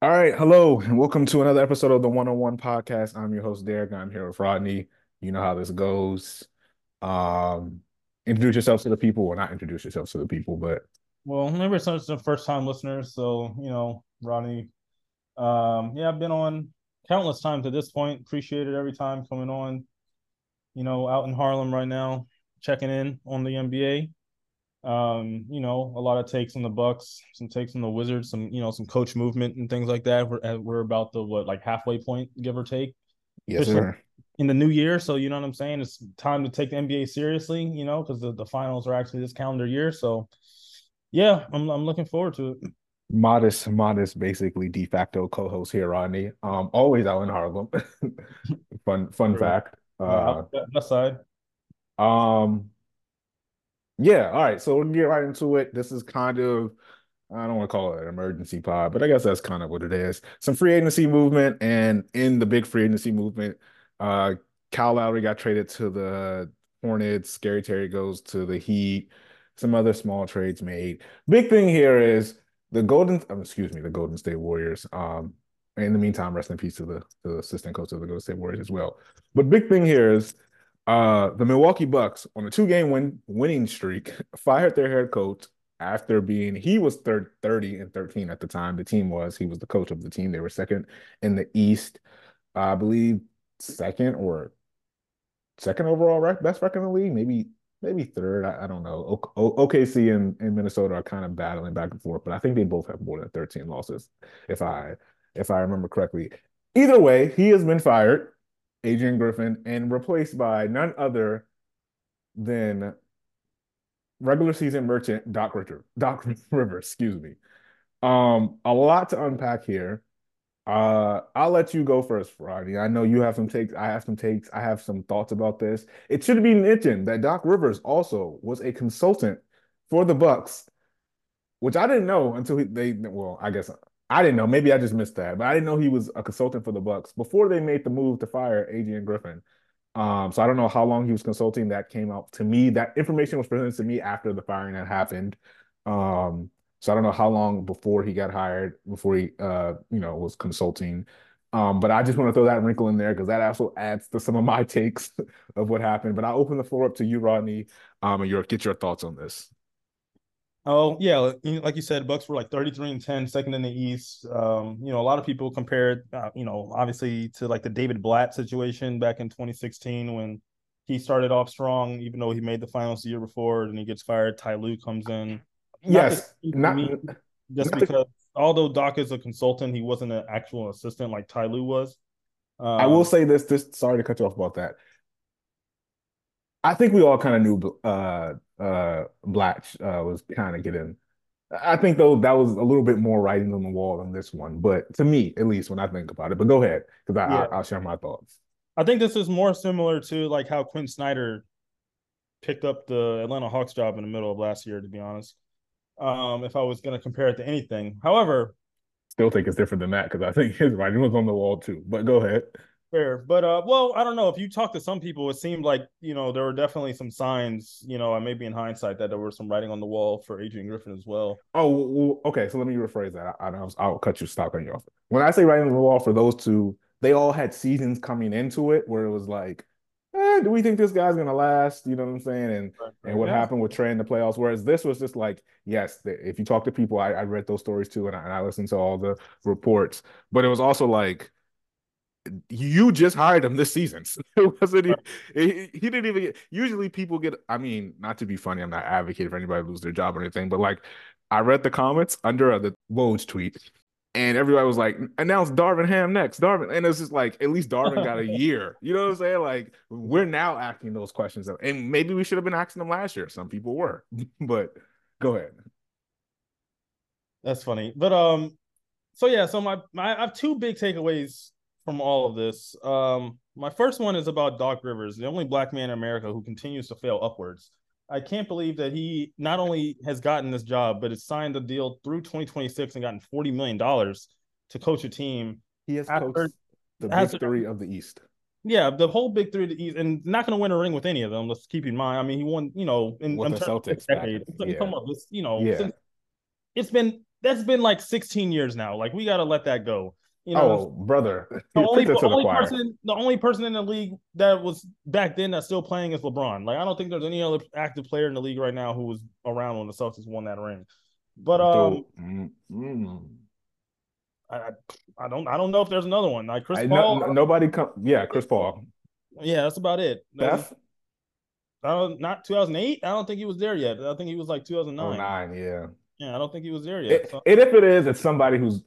All right, hello, and welcome to another episode of the One on One Podcast. I'm your host, Derrick. I'm here with Rodney. You know how this goes. Um, introduce yourself to the people, or not introduce yourself to the people, but Well, maybe it's the first time listeners, so you know, Rodney. Um, yeah, I've been on countless times at this point. Appreciate it every time coming on. You know, out in Harlem right now, checking in on the NBA. Um, you know, a lot of takes on the Bucks, some takes on the Wizards, some you know, some coach movement and things like that. We're we're about the what like halfway point, give or take. yes, Especially sir. In the new year, so you know what I'm saying. It's time to take the NBA seriously, you know, because the, the finals are actually this calendar year. So, yeah, I'm I'm looking forward to it. Modest, modest, basically de facto co-host here, Rodney. Um, always out in Harlem. Fun, fun True. fact. Uh, out that side. um, yeah. All right, so we'll get right into it. This is kind of I don't want to call it an emergency pod, but I guess that's kind of what it is. Some free agency movement, and in the big free agency movement, uh, Kyle Lowry got traded to the Hornets. Scary Terry goes to the Heat. Some other small trades made. Big thing here is the Golden, um, excuse me, the Golden State Warriors. Um, in the meantime, rest in peace to the, to the assistant coach of the Golden State Warriors as well. But big thing here is uh, the Milwaukee Bucks on a two-game win winning streak fired their head coach after being he was third 30 and 13 at the time. The team was he was the coach of the team. They were second in the east i believe second or second overall right best record in the league maybe maybe third i, I don't know. O- okc and, and minnesota are kind of battling back and forth but i think they both have more than 13 losses if i if i remember correctly. Either way he has been fired adrian griffin and replaced by none other than regular season merchant Doc Ritter, Doc Rivers, excuse me. Um, a lot to unpack here. Uh, I'll let you go first, Friday. I know you have some takes. I have some takes. I have some thoughts about this. It should be mentioned that Doc Rivers also was a consultant for the Bucks, which I didn't know until he, they. Well, I guess I didn't know. Maybe I just missed that, but I didn't know he was a consultant for the Bucks before they made the move to fire Adrian Griffin. Um, so I don't know how long he was consulting. That came out to me. That information was presented to me after the firing had happened. Um, so I don't know how long before he got hired, before he, uh, you know, was consulting. Um, but I just want to throw that wrinkle in there because that also adds to some of my takes of what happened. But I'll open the floor up to you, Rodney, um, and your get your thoughts on this. Oh yeah, like you said, Bucks were like 33 and 10, second in the East. Um, you know, a lot of people compared, uh, you know, obviously to like the David Blatt situation back in 2016 when he started off strong, even though he made the finals the year before, and he gets fired. Ty Lue comes in. Yes, not me, just not because the, although Doc is a consultant, he wasn't an actual assistant like Ty Lue was. Um, I will say this. This sorry to cut you off about that. I think we all kind of knew uh, Blatch uh, was kind of getting. I think though that was a little bit more writing on the wall than this one, but to me, at least when I think about it. But go ahead, because I, yeah. I, will share my thoughts. I think this is more similar to like how Quin Snyder picked up the Atlanta Hawks job in the middle of last year. To be honest, um, if I was going to compare it to anything, however, still think it's different than that because I think his writing was on the wall too. But go ahead. Fair, but uh, well, I don't know. If you talk to some people, it seemed like you know there were definitely some signs, you know, and maybe in hindsight that there were some writing on the wall for Adrian Griffin as well. Oh, well, okay. So let me rephrase that. I, I, I'll cut you, stop cutting you off. When I say writing on the wall for those two, they all had seasons coming into it where it was like, eh, do we think this guy's gonna last? You know what I'm saying? And right, and what yeah. happened with Trae in the playoffs? Whereas this was just like, yes, if you talk to people, I, I read those stories too, and I, and I listened to all the reports. But it was also like you just hired him this season. it wasn't he, he, didn't even get, usually people get I mean, not to be funny, I'm not advocating for anybody to lose their job or anything, but like I read the comments under the Woj tweet and everybody was like, announce Darvin Ham next. Darvin. And it's just like, at least Darvin got a year. You know what I'm saying? Like, we're now asking those questions. And maybe we should have been asking them last year. Some people were. but go ahead. That's funny. But um, so yeah, so my, my I have two big takeaways from all of this. Um, my first one is about Doc Rivers, the only black man in America who continues to fail upwards. I can't believe that he not only has gotten this job, but has signed a deal through 2026 and gotten $40 million to coach a team. He has after, coached the big three of the East. Yeah, the whole big three of the East, and not going to win a ring with any of them. Let's keep in mind. I mean, he won, you know, in, with in the Celtics decade. Yeah. This, you know, yeah. it's been that's been like 16 years now. Like we got to let that go. You know, oh, brother. The only, the, only person, the only person in the league that was back then that's still playing is LeBron. Like I don't think there's any other active player in the league right now who was around when the Celtics won that ring. But um, mm-hmm. I, I don't I don't know if there's another one like Chris I, Paul. No, nobody come. Yeah, Chris Paul. Yeah, that's about it. Uh, not 2008. I don't think he was there yet. I think he was like 2009. Nine, yeah. Yeah, I don't think he was there yet. It, so. And if it is, it's somebody who's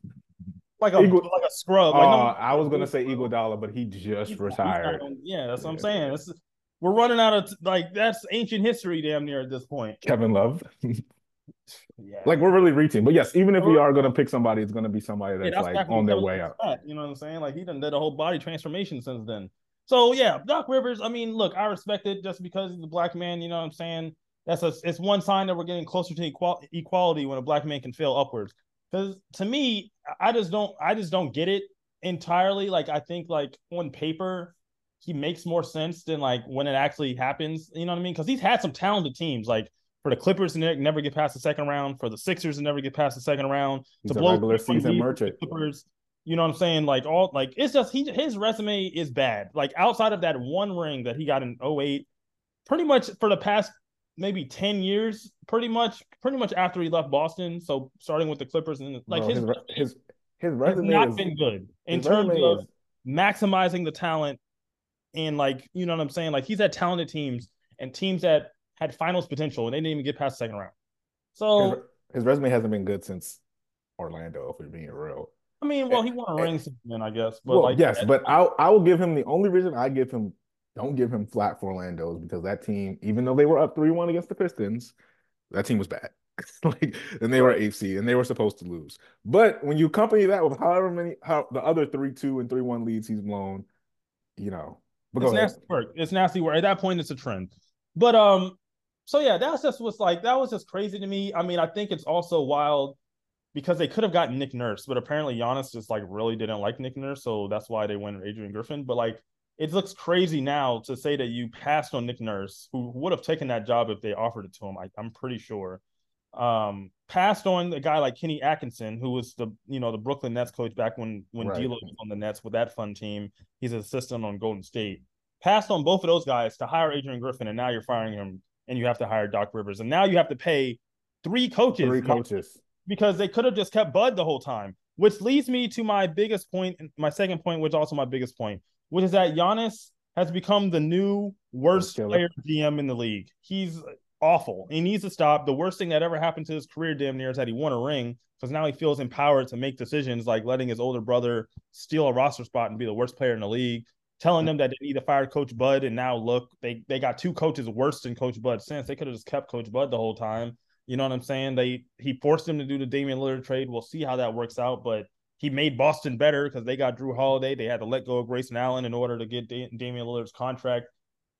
like a like a scrub. Like, uh, no, I was gonna say Iguodala, but he just retired. yeah, that's what I'm saying. It's, we're running out of like that's ancient history, damn near at this point. Kevin Love. yeah. Like we're really reaching, but yes, even if we are gonna pick somebody, it's gonna be somebody that's, yeah, that's like on their way out. You know what I'm saying? Like he done did a whole body transformation since then. So yeah, Doc Rivers. I mean, look, I respect it just because he's a black man. You know what I'm saying? That's a it's one sign that we're getting closer to equal, equality when a black man can fail upwards. Because to me, I just don't I just don't get it entirely. Like I think like on paper, he makes more sense than like when it actually happens. You know what I mean? Because he's had some talented teams. Like for the Clippers to never get past the second round, for the Sixers to never get past the second round, he's to blow regular season merchant. Clippers, you know what I'm saying? Like all like it's just he his resume is bad. Like outside of that one ring that he got in 08, pretty much for the past maybe 10 years, pretty much pretty much after he left Boston. So starting with the Clippers and like Bro, his, his his resume has not is, been good in terms of is, maximizing the talent and like you know what I'm saying? Like he's had talented teams and teams that had finals potential and they didn't even get past the second round. So his, his resume hasn't been good since Orlando, if we're being real. I mean, eh, well, he won a eh. ring since then, I guess. But well, like, yes, but I I will give him the only reason I give him don't give him flat for Orlando's because that team, even though they were up three one against the Pistons, that team was bad. like, and they were AC and they were supposed to lose. But when you accompany that with however many how the other three two and three one leads he's blown, you know. But it's nasty work. It's nasty work. At that point, it's a trend. But um, so yeah, that's just what's like that was just crazy to me. I mean, I think it's also wild because they could have gotten Nick Nurse, but apparently Giannis just like really didn't like Nick Nurse, so that's why they went Adrian Griffin. But like it looks crazy now to say that you passed on Nick Nurse, who would have taken that job if they offered it to him. I, am pretty sure. Um, passed on a guy like Kenny Atkinson, who was the you know the Brooklyn Nets coach back when when right. D'Lo was on the Nets with that fun team. He's an assistant on Golden State. Passed on both of those guys to hire Adrian Griffin, and now you're firing him, and you have to hire Doc Rivers, and now you have to pay three coaches. Three coaches because they could have just kept Bud the whole time. Which leads me to my biggest point, my second point, which is also my biggest point, which is that Giannis has become the new worst player GM in the league. He's awful. He needs to stop. The worst thing that ever happened to his career, damn near, is that he won a ring because now he feels empowered to make decisions like letting his older brother steal a roster spot and be the worst player in the league, telling them that they need to fire Coach Bud. And now look, they they got two coaches worse than Coach Bud since. They could have just kept Coach Bud the whole time. You know what I'm saying? They he forced him to do the Damian Lillard trade. We'll see how that works out, but he made Boston better because they got Jrue Holiday. They had to let go of Grayson Allen in order to get da- Damian Lillard's contract.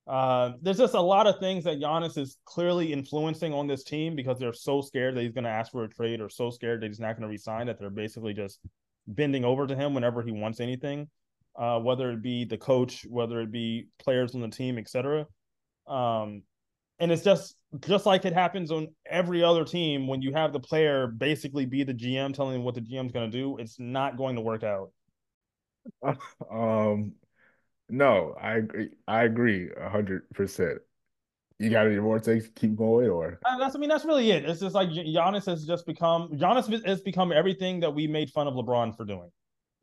Uh, there's just a lot of things that Giannis is clearly influencing on this team because they're so scared that he's going to ask for a trade or so scared that he's not going to resign that they're basically just bending over to him whenever he wants anything, uh, whether it be the coach, whether it be players on the team, etc. Um, and it's just just like it happens on every other team when you have the player basically be the GM telling them what the GM's going to do, it's not going to work out. Um, no, I agree. I agree hundred percent. You got any more takes? Keep going, or uh, that's. I mean, that's really it. It's just like Giannis has just become Giannis has become everything that we made fun of LeBron for doing.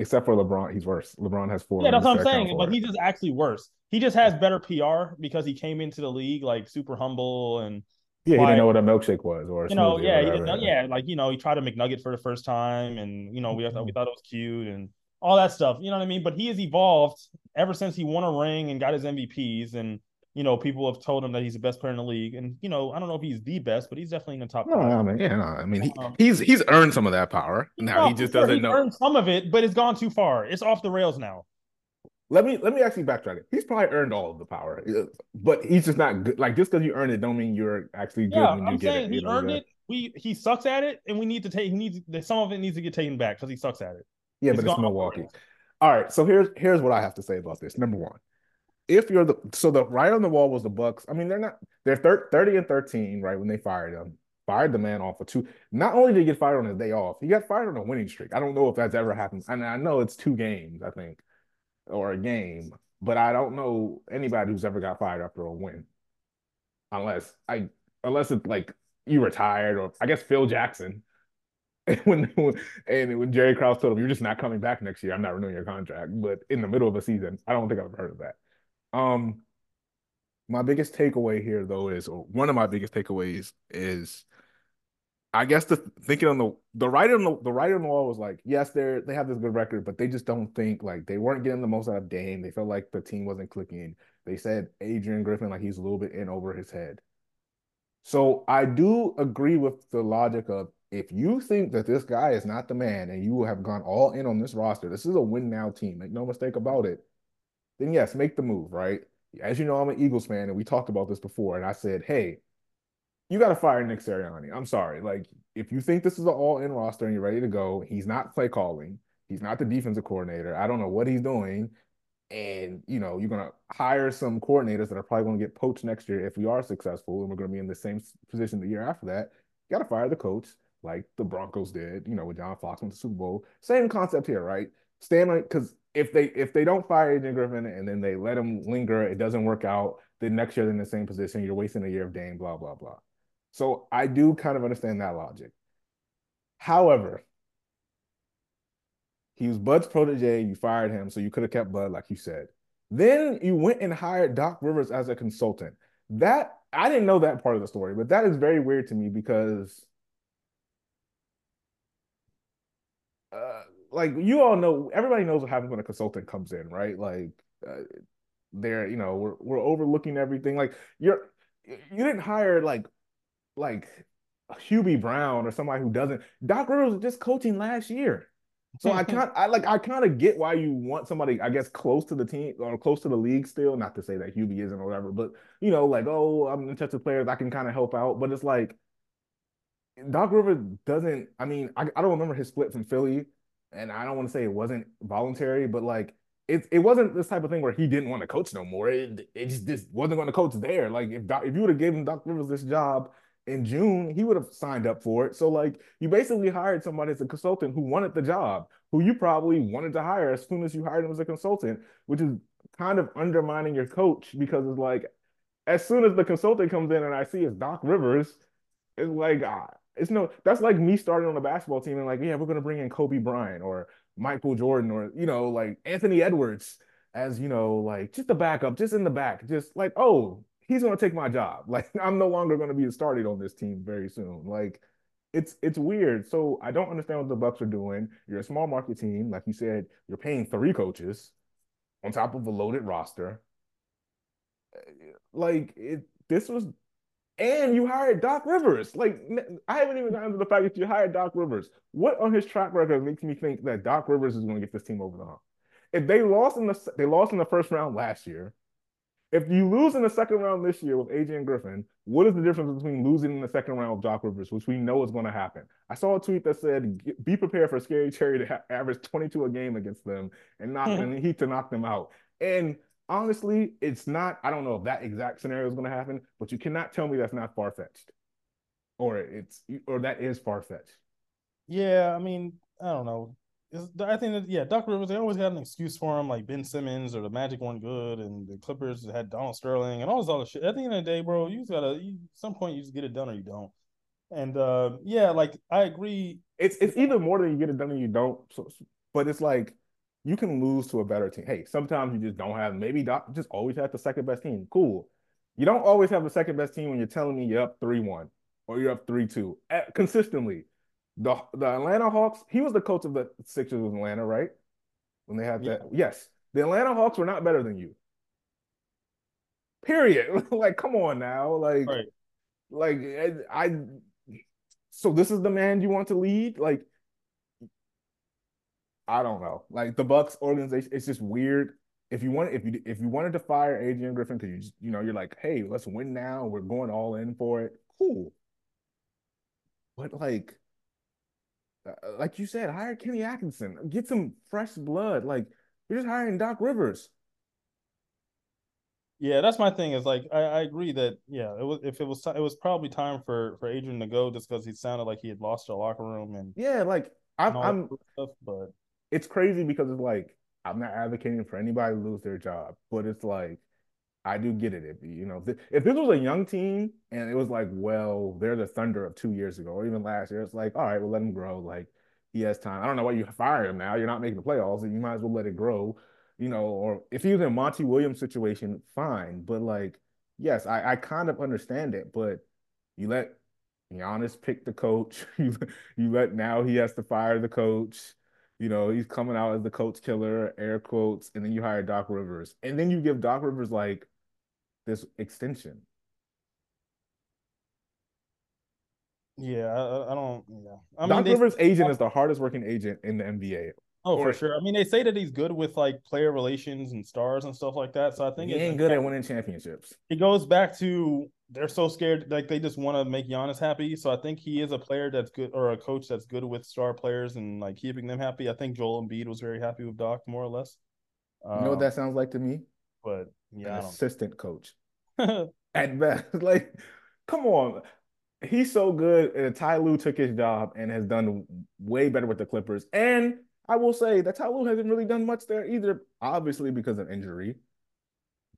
Except for LeBron, he's worse. LeBron has four. Yeah, that's what I'm saying. But he's just actually worse. He just has better PR because he came into the league like super humble and yeah, he didn't know what a milkshake was, or you know, yeah, he didn't know, yeah, like you know, he tried a McNugget for the first time, and you know, we thought we mm-hmm. thought it was cute and all that stuff. You know what I mean? But he has evolved ever since he won a ring and got his MVPs, and you know, people have told him that he's the best player in the league, and you know, I don't know if he's the best, but he's definitely in the top. No, I mean, yeah, no, I mean, he, um, he's he's earned some of that power. Now no, he just doesn't know. Earned some of it, but it's gone too far. It's off the rails now. Let me let me actually backtrack it. He's probably earned all of the power, but he's just not good. Like just because you earn it, don't mean you're actually good yeah, when you I'm get saying it. He know, earned it. We he sucks at it, and we need to take. He needs some of it needs to get taken back because he sucks at it. Yeah, it's but it's Milwaukee. All right, so here's here's what I have to say about this. Number one, if you're the so the right on the wall was the Bucks. I mean, they're not they're thir- 30 and 13, right? When they fired him. fired the man off for two. Not only did he get fired on his day off, he got fired on a winning streak. I don't know if that's ever happened. And I know it's two games, I think, or a game, but I don't know anybody who's ever got fired after a win. Unless I unless it's like you retired or I guess Phil Jackson. when, when and when Jerry Krause told him you're just not coming back next year, I'm not renewing your contract. But in the middle of a season, I don't think I've heard of that. Um, my biggest takeaway here though is, one of my biggest takeaways is, I guess the thinking on the the writer on the, the writer on the wall was like, yes, they're they have this good record, but they just don't think like they weren't getting the most out of Dame. They felt like the team wasn't clicking. They said Adrian Griffin like he's a little bit in over his head. So I do agree with the logic of if you think that this guy is not the man and you have gone all in on this roster, this is a win now team. Make no mistake about it. Then yes, make the move, right? As you know, I'm an Eagles fan, and we talked about this before. And I said, hey, you got to fire Nick Sirianni. I'm sorry. Like, if you think this is an all in roster and you're ready to go, he's not play calling. He's not the defensive coordinator. I don't know what he's doing and you know you're going to hire some coordinators that are probably going to get poached next year if we are successful and we're going to be in the same position the year after that you got to fire the coach like the broncos did you know with john fox in the super bowl same concept here right stand on because if they if they don't fire Adrian Griffin and then they let him linger it doesn't work out then next year they're in the same position you're wasting a year of Dame blah blah blah so i do kind of understand that logic however he was Bud's protege. You fired him, so you could have kept Bud, like you said. Then you went and hired Doc Rivers as a consultant. That I didn't know that part of the story, but that is very weird to me because, uh, like you all know, everybody knows what happens when a consultant comes in, right? Like, uh, they're you know we're we're overlooking everything. Like you're you didn't hire like like Hubie Brown or somebody who doesn't. Doc Rivers was just coaching last year. So I can't I like I kind of get why you want somebody, I guess, close to the team or close to the league still. Not to say that Hubie isn't or whatever, but you know, like, oh, I'm in touch with players, I can kind of help out. But it's like Doc Rivers doesn't, I mean, I, I don't remember his split from Philly, and I don't want to say it wasn't voluntary, but like it, it wasn't this type of thing where he didn't want to coach no more. It, it just, just wasn't going to coach there. Like if if you would have given Doc Rivers this job in June, he would have signed up for it. So like you basically hired somebody as a consultant who wanted the job, who you probably wanted to hire as soon as you hired him as a consultant, which is kind of undermining your coach because it's like as soon as the consultant comes in and I see it's Doc Rivers, it's like ah, it's no that's like me starting on a basketball team and like yeah we're gonna bring in Kobe Bryant or Michael Jordan or you know like Anthony Edwards as you know like just a backup just in the back just like oh he's to take my job. Like I'm no longer to be started on this team very soon. Like it's it's weird. So I don't understand what the Bucks are doing. You're a small market team, like you said. You're paying three coaches on top of a loaded roster. Eh, like it, this was, and you hired Doc Rivers. Like I haven't even gotten to the fact that you hired Doc Rivers. What on his track record makes me think that Doc Rivers is going to get this team over the hump? If they lost in the they lost in the first round last year, if you lose in the second round this year with Adrian Griffin, what is the difference between losing in the second round with Doc Rivers, which we know is going to happen? I saw a tweet that said, "Be prepared for Scary Terry to ha- average 22 a game against them and not mm-hmm. and he to knock them out." And honestly, it's not. I don't know if that exact scenario is going to happen, but you cannot tell me that's not far fetched, or it's or that is far fetched. Yeah, I mean, I don't know. I think that yeah, Doc Rivers they always had an excuse for him, like Ben Simmons or the Magic weren't good, and the Clippers had Donald Sterling and all this other shit. At the end of the day, bro, you just gotta you, some point you just get it done or you don't. And uh, yeah, like I agree. It's it's either more than you get it done or you don't. So, but it's like you can lose to a better team. Hey, sometimes you just don't have. Maybe Doc just always had the second best team. Cool. You don't always have the second best team when you're telling me you're up three one or you're up three two eh, consistently the the Atlanta Hawks, he was the coach of the Sixers of Atlanta, right? When they had that. Yeah. Yes. The Atlanta Hawks were not better than you. Period. like, come on now. Like, right. like I, I so this is the man you want to lead? Like, I don't know. Like the Bucks organization, it's just weird. If you want, if you if you wanted to fire Adrian Griffin because you just, you know you're like, hey, let's win now. We're going all in for it. Cool. But like, uh, like you said, hire Kenny Atkinson, get some fresh blood. Like you're just hiring Doc Rivers. Yeah, that's my thing. Is like I, I agree that yeah, it was if it was it was probably time for for Adrian to go just because he sounded like he had lost the locker room and yeah, like I'm, I'm stuff, but it's crazy because it's like I'm not advocating for anybody to lose their job, but it's like I do get it. If you know, if this was a young team and it was like, well, they're the Thunder of two years ago or even last year, it's like, all right, well, let him grow. Like he has time. I don't know why you fire him now. You're not making the playoffs, and you might as well let it grow. You know, or if he was in a Monty Williams situation, fine. But like, yes, I, I kind of understand it. But you let Giannis pick the coach. you you let now he has to fire the coach. You know, he's coming out as the coach killer, air quotes, and then you hire Doc Rivers. And then you give Doc Rivers like this extension. Yeah, I, I don't. Yeah, I Doc mean, Rivers' they, agent is the hardest working agent in the NBA. Oh, or, for sure. I mean, they say that he's good with like player relations and stars and stuff like that. So I think he ain't good at winning championships. It goes back to they're so scared, like they just want to make Giannis happy. So I think he is a player that's good or a coach that's good with star players and like keeping them happy. I think Joel Embiid was very happy with Doc, more or less. You know what um, that sounds like to me? But yeah, An assistant coach at best. Like, come on, he's so good. And Ty Lue took his job and has done way better with the Clippers. And I will say that Ty Lue hasn't really done much there either, obviously because of injury.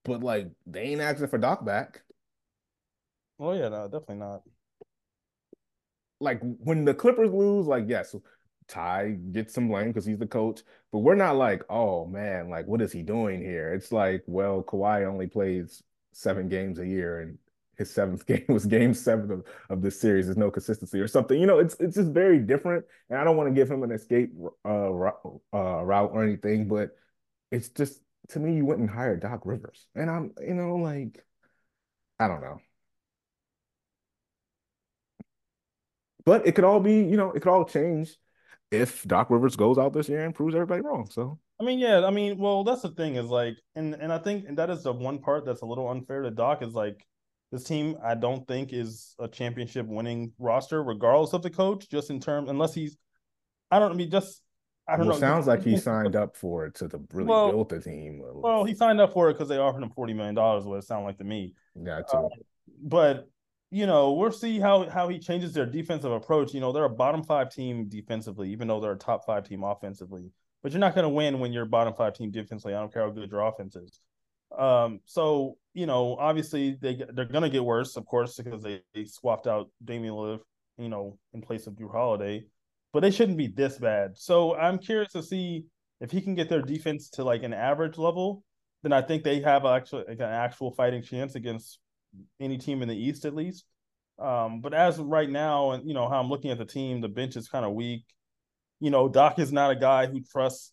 But like, they ain't asking for Doc back. Oh yeah, no, definitely not. Like when the Clippers lose, like yes, Ty gets some blame because he's the coach, but we're not like, oh man, like what is he doing here? It's like, well, Kawhi only plays seven games a year, and his seventh game was game seven of, of this series. There's no consistency or something. You know, it's it's just very different. And I don't want to give him an escape uh, uh, route or anything, but it's just to me, you went and hired Doc Rivers, and I'm, you know, like I don't know. But it could all be, you know, it could all change if Doc Rivers goes out this year and proves everybody wrong. So I mean, yeah, I mean, well, that's the thing is like, and and I think and that is the one part that's a little unfair to Doc is like this team. I don't think is a championship winning roster, regardless of the coach. Just in terms, unless he's, I don't I mean, just I don't well, know. Sounds like he signed up for it to the really well, build the team. Well, he signed up for it because they offered him forty million dollars. What it sounded like to me. Yeah, too. Uh, but you know, we'll see how how he changes their defensive approach. You know, they're a bottom five team defensively, even though they're a top five team offensively. But you're not going to win when you're bottom five team defensively. I don't care how good your offense is. Um, so you know, obviously they they're going to get worse, of course, because they, they swapped out Damian Lillard, you know, in place of Jrue Holiday. But they shouldn't be this bad. So I'm curious to see if he can get their defense to like an average level. Then I think they have actually like an actual fighting chance against any team in the East at least. Um, but as of right now, and you know how I'm looking at the team, the bench is kind of weak. You know, Doc is not a guy who trusts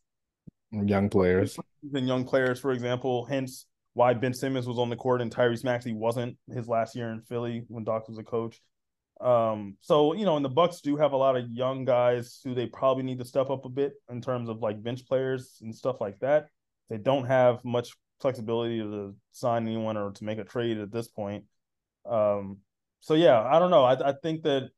young players and young players, for example. Hence why Ben Simmons was on the court and Tyrese Maxey wasn't his last year in Philly when Doc was a coach. Um, so you know, and the Bucks do have a lot of young guys who they probably need to step up a bit in terms of like bench players and stuff like that. They don't have much flexibility to sign anyone or to make a trade at this point. Um, so yeah, I don't know. I, I think that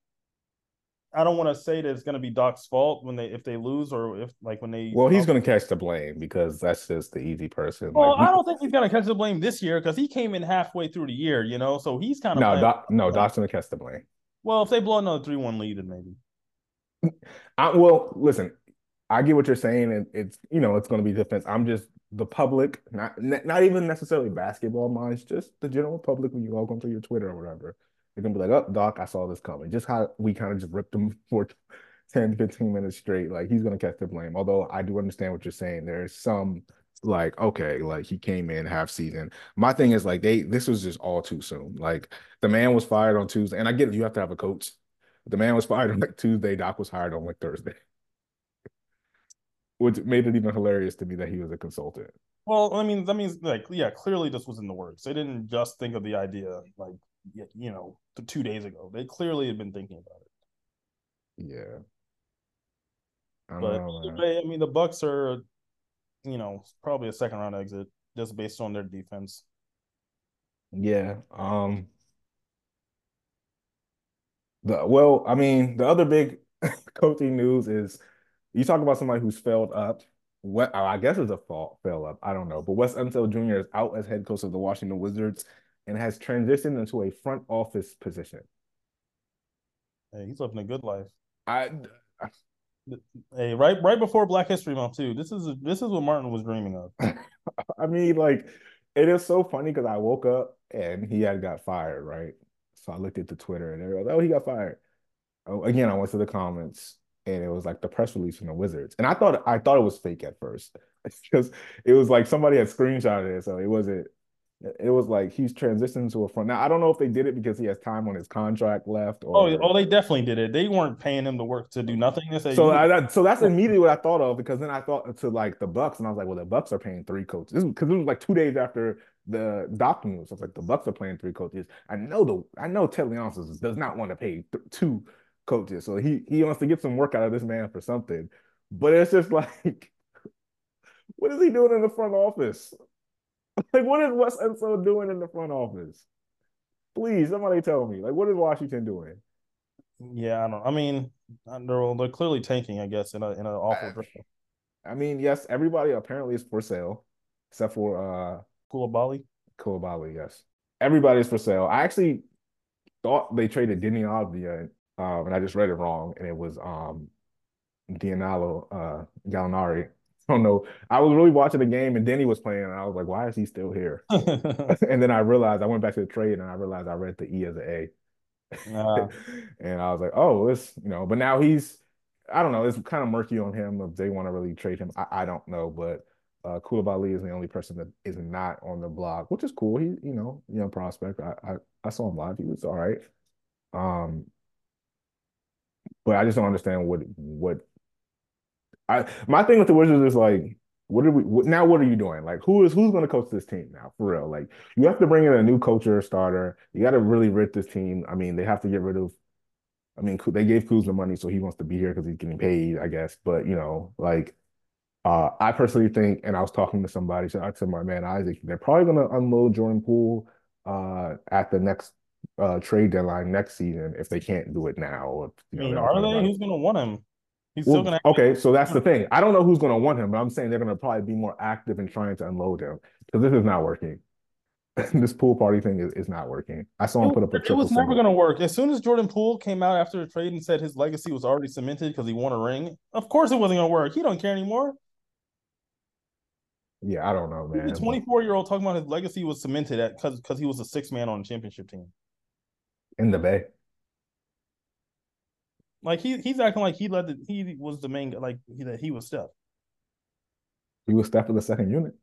I don't want to say that it's going to be Doc's fault when they if they lose or if like when they. Well, he's going to catch the blame because that's just the easy person. Well, like, I don't think he's going to catch the blame this year because he came in halfway through the year, you know. So he's kind of no, Doc, no, Doc's going to catch the blame. Well, if they blow another three one lead, then maybe. I, well, listen, I get what you're saying, and it's you know it's going to be defense. I'm just the public, not not even necessarily basketball minds, just the general public when you log onto your Twitter or whatever. You're gonna be like, oh, Doc, I saw this coming. Just how we kind of just ripped him for 10, 15 minutes straight. Like he's gonna catch the blame. Although I do understand what you're saying. There's some like, okay, like he came in half season. My thing is like they this was just all too soon. Like the man was fired on Tuesday, and I get it, you have to have a coach. The man was fired on like Tuesday, Doc was hired on like Thursday which made it even hilarious to me that he was a consultant. Well, I mean, that means like, yeah, clearly this was in the works. They didn't just think of the idea like, you know, two days ago. They clearly had been thinking about it. Yeah. I but know, I mean, the Bucks are, you know, probably a second round exit just based on their defense. Yeah. Um. The well, I mean, the other big coaching news is you talk about somebody who's failed up. what I guess it's a fault fail up. I don't know. But Wes Unseld Jr. is out as head coach of the Washington Wizards and has transitioned into a front office position. Hey, he's living a good life. I Hey, right right before Black History Month too. This is this is what Martin was dreaming of. I mean, like, it is so funny because I woke up and he had got fired, right? So I looked at the Twitter and everyone was, oh, he got fired. Oh, again, I went to the comments and it was like the press release from the Wizards. And I thought I thought it was fake at first because it was like somebody had screenshotted it, so it wasn't it was like he's transitioning to a front. Now I don't know if they did it because he has time on his contract left. Oh, or... Oh, oh, they definitely did it. They weren't paying him to work to do nothing. Say, so I, so that's immediately what I thought of because then I thought to like the Bucks and I was like, well, the Bucks are paying three coaches because it was like two days after the doc news. I was like, the Bucks are playing three coaches. I know the I know Ted Leonsis does not want to pay th- two coaches, so he he wants to get some work out of this man for something. But it's just like, what is he doing in the front office? Like, what is Wes Unseld doing in the front office? Please, somebody tell me. Like, what is Washington doing? Yeah, I don't. I mean, they're they're clearly tanking, I guess, in a in an awful. I, I mean, yes, everybody apparently is for sale, except for uh Coulibaly. Coulibaly, yes, everybody's for sale. I actually thought they traded Deni Avdija, um, and I just read it wrong, and it was um Danilo uh Gallinari don't know. I was really watching the game and Deni was playing, and I was like, why is he still here? and then I realized I went back to the trade and I realized I read the E as an A. Uh, and I was like, oh, it's you know, but now he's I don't know, it's kind of murky on him if they want to really trade him. I, I don't know, but uh Coulibaly is the only person that is not on the block, which is cool. He, you know, young prospect. I, I I saw him live. He was all right. Um, but I just don't understand what what I my thing with the Wizards is like, what are we what, now? What are you doing? Like, who is who's going to coach this team now? For real, like you have to bring in a new coach or starter. You got to really rid this team. I mean, they have to get rid of. I mean, they gave Kuzma money, so he wants to be here because he's getting paid, I guess. But you know, like, uh, I personally think, and I was talking to somebody, so I said, my man Isaac, they're probably going to unload Jordan Poole uh, at the next uh, trade deadline next season if they can't do it now. If, I mean, are they? Who's going to want him? He's well, still gonna. Okay, so that's the thing. I don't know who's gonna want him, but I'm saying they're gonna probably be more active in trying to unload him because this is not working. this pool party thing is, is not working. I saw him put up a triple. It was never going to work. As soon as Jordan Poole came out after the trade and said his legacy was already cemented because he won a ring, of course it wasn't going to work. He don't care anymore. Yeah, I don't know, man. The 24 year old talking about his legacy was cemented at because because he was a six man on a championship team in the Bay. Like he he's acting like he led the he was the main like he that he was Steph. He was Steph of the second unit.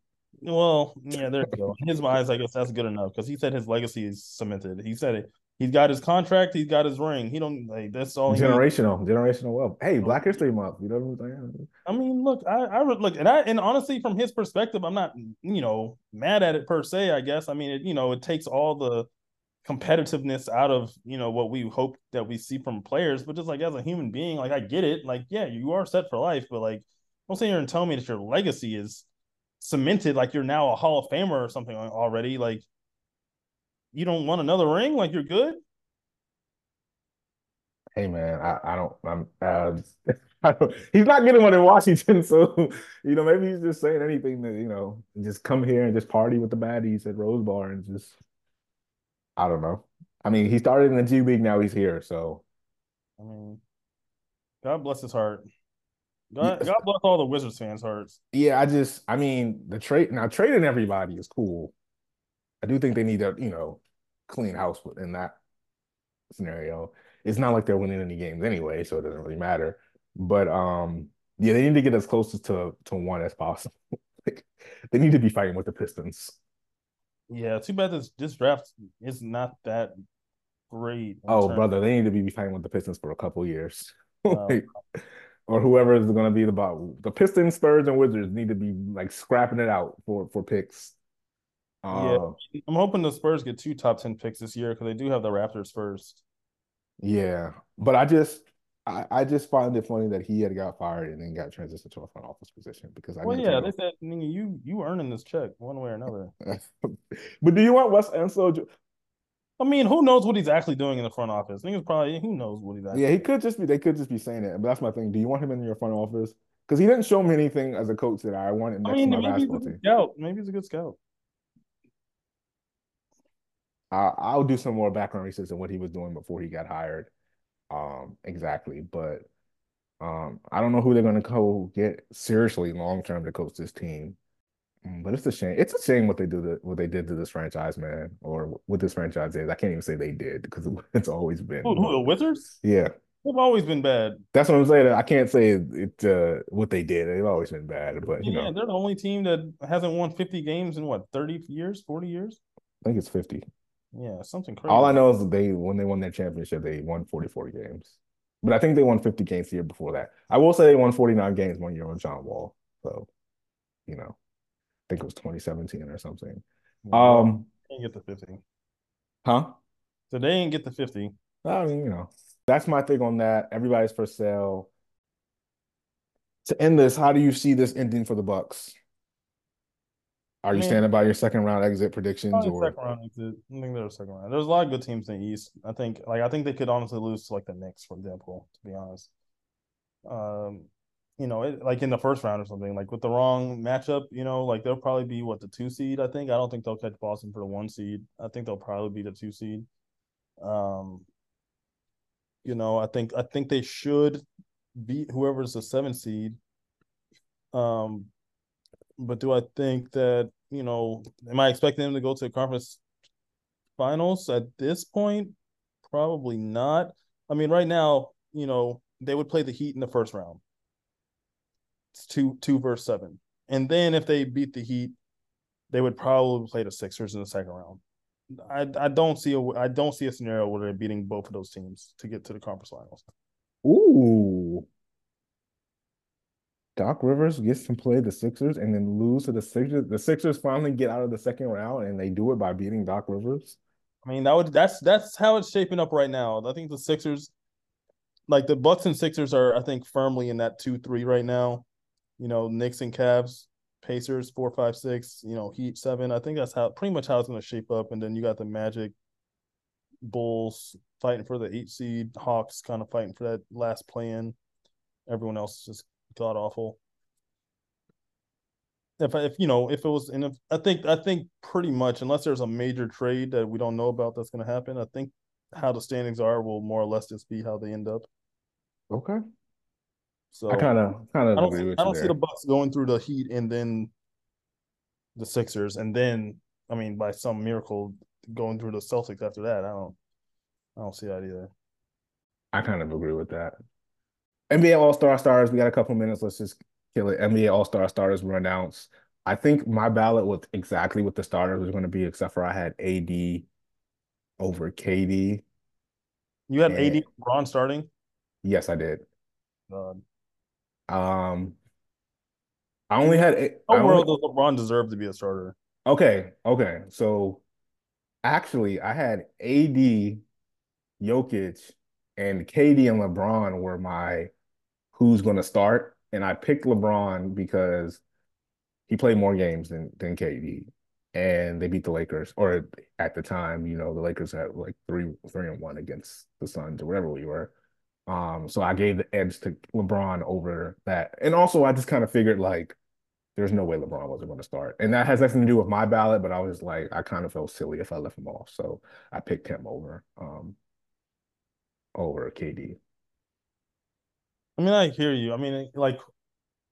Well, yeah, there you go. In his eyes, I guess that's good enough because he said his legacy is cemented. He said it. He's got his contract. He's got his ring. He don't like that's all. Generational, generational wealth. Hey, Black History Month. You know what I'm saying? I mean, look, I, I look, and I, and honestly, from his perspective, I'm not, you know, mad at it per se. I guess. I mean, it, you know, it takes all the competitiveness out of you know what we hope that we see from players but just like as a human being like i get it. Like yeah you are set for life but like don't sit here and tell me that your legacy is cemented like you're now a hall of famer or something already. Like you don't want another ring? Like you're good? Hey man i, I don't i'm uh, he's not getting one in washington so you know maybe he's just saying anything that you know just come here and just party with the baddies at rose bar and just I don't know. I mean, he started in the G League. Now he's here. So, I mean, God bless his heart. God, God bless all the Wizards fans' hearts. Yeah, I just, I mean, the trade now trading everybody is cool. I do think they need to, you know, clean house in that scenario. It's not like they're winning any games anyway, so it doesn't really matter. But um, yeah, they need to get as close to to one as possible. like, they need to be fighting with the Pistons. Yeah, too bad this this draft is not that great. Oh, brother, they need to be fighting with the Pistons for a couple years. like, or whoever is going to be the bottom. The Pistons, Spurs, and Wizards need to be like scrapping it out for for picks. Yeah, uh, I'm hoping the Spurs get two top ten picks this year because they do have the Raptors first. Yeah, but I just I, I just find it funny that he had got fired and then got transitioned to a front office position because I well, yeah, they said you you earning this check one way or another. but do you want Wes Unseld? I mean, who knows what he's actually doing in the front office? Niggas probably who knows what he's actually. Yeah, he could just be. They could just be saying it. But that's my thing. Do you want him in your front office? because he didn't show me anything as a coach that I wanted next I mean, to my maybe he's a basketball team. scout. Maybe he's a good scout. Maybe he's a good scout. I, I'll do some more background research on what he was doing before he got hired. Um, exactly, but um, I don't know who they're going to go get seriously long term to coach this team. Mm, But it's a shame. It's a shame what they do to, what they did to this franchise, man, or what this franchise is. I can't even say they did because it's always been. Who, who, the Wizards? Yeah, They've always been bad. that's what I'm saying. I can't say it, it uh, what they did. They've always been bad, but you Yeah, know, they're the only team that hasn't won 50 games in what, 30 years, 40 years? I think it's 50. Yeah, something crazy. All I know is they when they won their championship, they won 44 games. But I think they won 50 games the year before that. I will say they won 49 games one year on John Wall. So, you know, I think it was 2017 or something. Yeah, Um, they ain't get the 50. huh? So they ain't get the 50. I mean, you know, that's my thing on that. Everybody's for sale. To end this, how do you see this ending for the Bucks? Are you I mean- standing by your second round exit predictions Probably or second round exit. I think they're a second round. There's a lot of good teams in the East. I think like I think they could honestly lose to like the Knicks, for example, to be honest. Um, you know, it, like in the first round or something, like with the wrong matchup, you know, like they'll probably be what the two seed, I think. I don't think they'll catch Boston for the one seed. I think they'll probably be the two seed. Um, you know, I think I think they should beat whoever's the seven seed. Um, but do I think that you know? Am I expecting them to go to the conference finals at this point? Probably not. I mean, right now, you know, they would play the Heat in the first round. It's two two versus seven, and then if they beat the Heat, they would probably play the Sixers in the second round. I I don't see a I don't see a scenario where they're beating both of those teams to get to the conference finals. Ooh. Doc Rivers gets to play the Sixers and then lose to the Sixers. The Sixers finally get out of the second round and they do it by beating Doc Rivers. I mean, that would that's that's how it's shaping up right now. I think the Sixers, like the Bucks and Sixers, are I think firmly in that two three right now. You know, Knicks and Cavs, Pacers four five six. You know, Heat seven. I think that's how pretty much how it's going to shape up. And then you got the Magic, Bulls fighting for the eight seed, Hawks kind of fighting for that last play in. Everyone else just god awful. If if you know if it was and if I think I think pretty much unless there's a major trade that we don't know about that's going to happen, I think how the standings are will more or less just be how they end up. Okay. So I kind of kind I of don't agree see, with I don't see the Bucks going through the Heat and then the Sixers and then I mean by some miracle going through the Celtics after that. I don't I don't see that either. I kind of agree with that. NBA All Star starters. We got a couple minutes. Let's just kill it. NBA All Star Starters were announced. I think my ballot was exactly what the starters was going to be, except for I had AD over KD. You had. AD LeBron starting. Yes, I did. God. Um, I only had. I How only- world does LeBron deserve to be a starter? Okay, okay. So actually, I had AD, Jokic, and KD and LeBron were my who's going to start, and I picked LeBron because he played more games than than KD, and they beat the Lakers. Or at the time, you know, the Lakers had like three three and one against the Suns or whatever we were. Um, so I gave the edge to LeBron over that, and also I just kind of figured like there's no way LeBron wasn't going to start. And that has nothing to do with my ballot, but I was like, I kind of felt silly if I left him off. So I picked him over um over KD. I mean, I hear you. I mean, like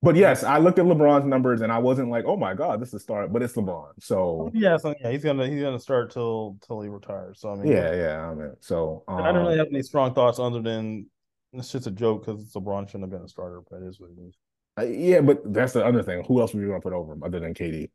But yes, I looked at LeBron's numbers and I wasn't like, oh my God, this is a start, but it's LeBron. So yeah, so yeah, he's gonna he's gonna start till till he retires. So I mean, yeah, yeah. I mean, so I don't um, really have any strong thoughts other than it's just a joke because LeBron shouldn't have been a starter, but it is what it is. uh, yeah, but that's the other thing. Who else were you going to put over him other than KD?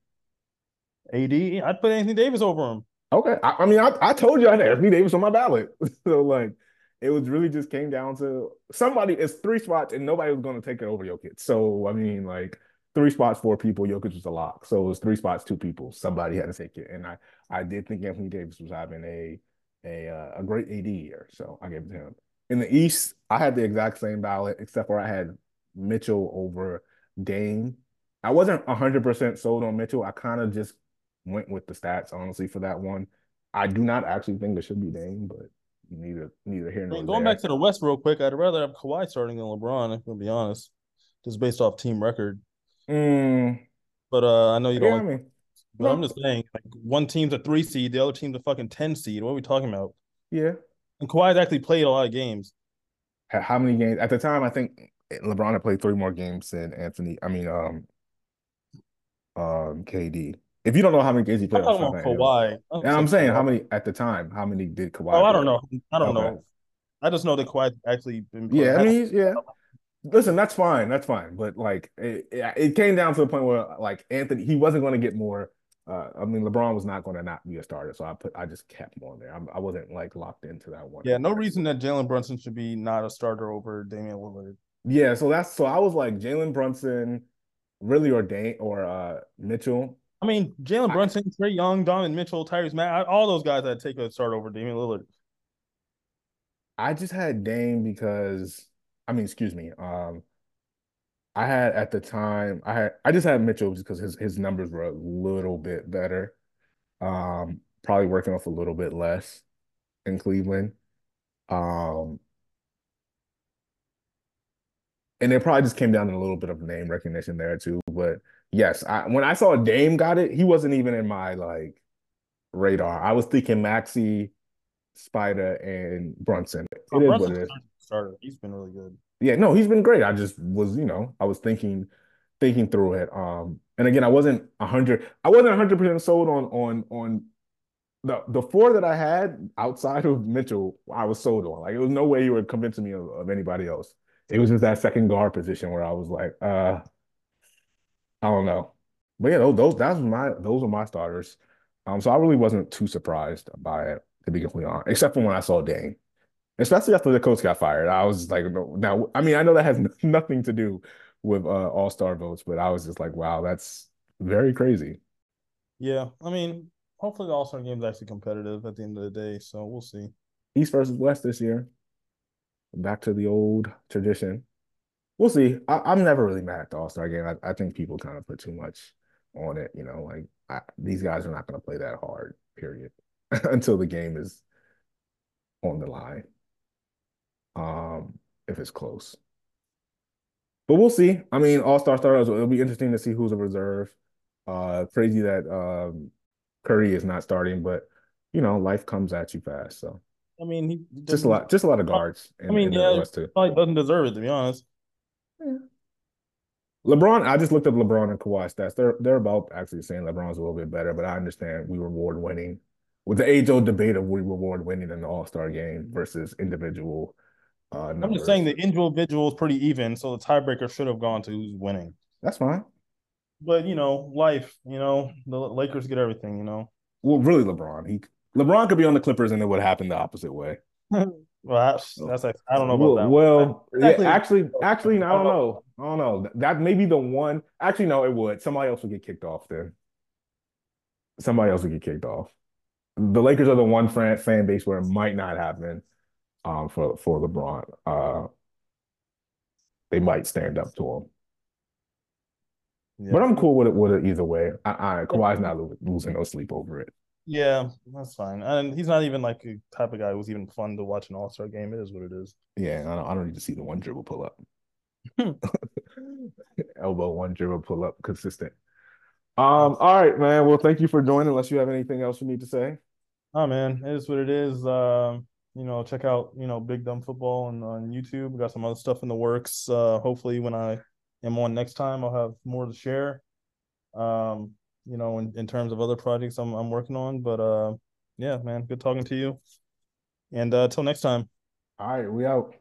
AD, I'd put Anthony Davis over him. Okay. I, I mean, I, I told you I had Anthony Davis on my ballot. So like it was really just came down to somebody, it's three spots and nobody was going to take it over Jokic. So I mean, like three spots, four people, Jokic was a lock. So it was three spots, two people. Somebody had to take it. And I I did think Anthony Davis was having a a uh, a great AD year. So I gave it to him. In the East, I had the exact same ballot, except for I had Mitchell over Dame. I wasn't 100% sold on Mitchell. I kind of just went with the stats, honestly, for that one. I do not actually think it should be Dame, but neither neither here nor going there. back to the West real quick, I'd rather have Kawhi starting than LeBron, if I'm gonna be honest. just based off team record. Mm, But uh, I know you don't. yeah, I mean? But no. I'm just saying, like one team's a three seed, the other team's a fucking ten seed. What are we talking about? yeah. And Kawhi's actually played a lot of games. How many games at the time? I think LeBron had played three more games than Anthony. I mean, um, um, KD. If you don't know how many games he I'm played, talking I'm about Kawhi. I'm And I'm saying saying how many at the time? How many did Kawhi? Oh, I don't know. I don't Okay. know. I just know that Kawhi actually been. Playing. Yeah, I mean, he's, yeah. Listen, that's fine. That's fine. But like, it, it came down to the point where like Anthony, he wasn't going to get more. Uh, I mean, LeBron was not going to not be a starter, so I put I just kept him on there. I'm, I wasn't like locked into that one. yeah, no reason that Jalen Brunson should be not a starter over Damian Lillard. Yeah, so that's so I was like Jalen Brunson, really or Dame or uh Mitchell. I mean, Jalen I- Brunson, Trae Young, Donovan Mitchell, Tyrese Matt, all those guys I'd take a start over Damian Lillard. I just had Dame because I mean, excuse me. Um, I had at the time I had I just had Mitchell just because his his numbers were a little bit better. Um, probably working off a little bit less in Cleveland. Um, and it probably just came down to a little bit of name recognition there too. But yes, I when I saw Dame got it, he wasn't even in my like radar. I was thinking Maxey, Spider, and Brunson. It is what Brunson's it is. starter. He's been really good. Yeah, no, he's been great. I just was, you know, I was thinking thinking through it. Um, and again, I wasn't a hundred, I wasn't a hundred percent sold on on on the the four that I had outside of Mitchell, I was sold on. Like it was no way you were convincing me of, of anybody else. It was just that second guard position where I was like, uh, I don't know. But yeah, those those that's my those are my starters. Um, so I really wasn't too surprised by it, to be completely honest, except for when I saw Dame. Especially after the coach got fired. I was just like, no, now, I mean, I know that has nothing to do with uh, all-star votes, but I was just like, wow, that's very crazy. Yeah, I mean, hopefully the All Star game is actually competitive at the end of the day. So we'll see. East versus West this year. Back to the old tradition. We'll see. I, I'm never really mad at the All-Star game. I, I think people kind of put too much on it. You know, like I, these guys are not going to play that hard, period, until the game is on the line. Um, if it's close. But we'll see. I mean, All-Star starters, it'll be interesting to see who's a reserve. Uh, crazy that um Curry is not starting, but you know, life comes at you fast. So I mean, he just a lot, just a lot of guards. In, I mean, in yeah, too. Probably doesn't deserve it to be honest. LeBron, I just looked up LeBron and Kawhi stats. They're they're about actually saying LeBron's a little bit better, but I understand we reward winning with the age old debate of we reward winning in the All Star game versus individual. Uh, I'm just saying the individual is pretty even, so the tiebreaker should have gone to who's winning. that's fine. But you know, life, you know, the Lakers get everything, you know. Well, really, LeBron. He LeBron could be on the Clippers and it would happen the opposite way. Well, that's that's like, I don't know about that. Well, one. Actually- yeah, actually, actually, I don't know. I don't know. That may be the one. Actually, no, it would. Somebody else would get kicked off then. Somebody else would get kicked off. The Lakers are the one fan fan base where it might not happen. Um, for for LeBron, uh, they might stand up to him. Yeah. But I'm cool with it. With it either way. I, I Kawhi's not losing no sleep over it. Yeah, that's fine. And he's not even like a type of guy who's even fun to watch an All Star game. It is what it is. Yeah, I don't, I don't need to see the one dribble pull up. Elbow one dribble pull up consistent. Um, all right, man. Well, thank you for joining. Unless you have anything else you need to say. Oh man, it is what it is. Um, you know, check out you know Big Dumb Football on, on YouTube. We got some other stuff in the works. Uh, hopefully, when I am on next time, I'll have more to share. Um, you know, in, in terms of other projects I'm I'm working on. But uh, yeah, man, good talking to you. And uh, till next time. All right, we out.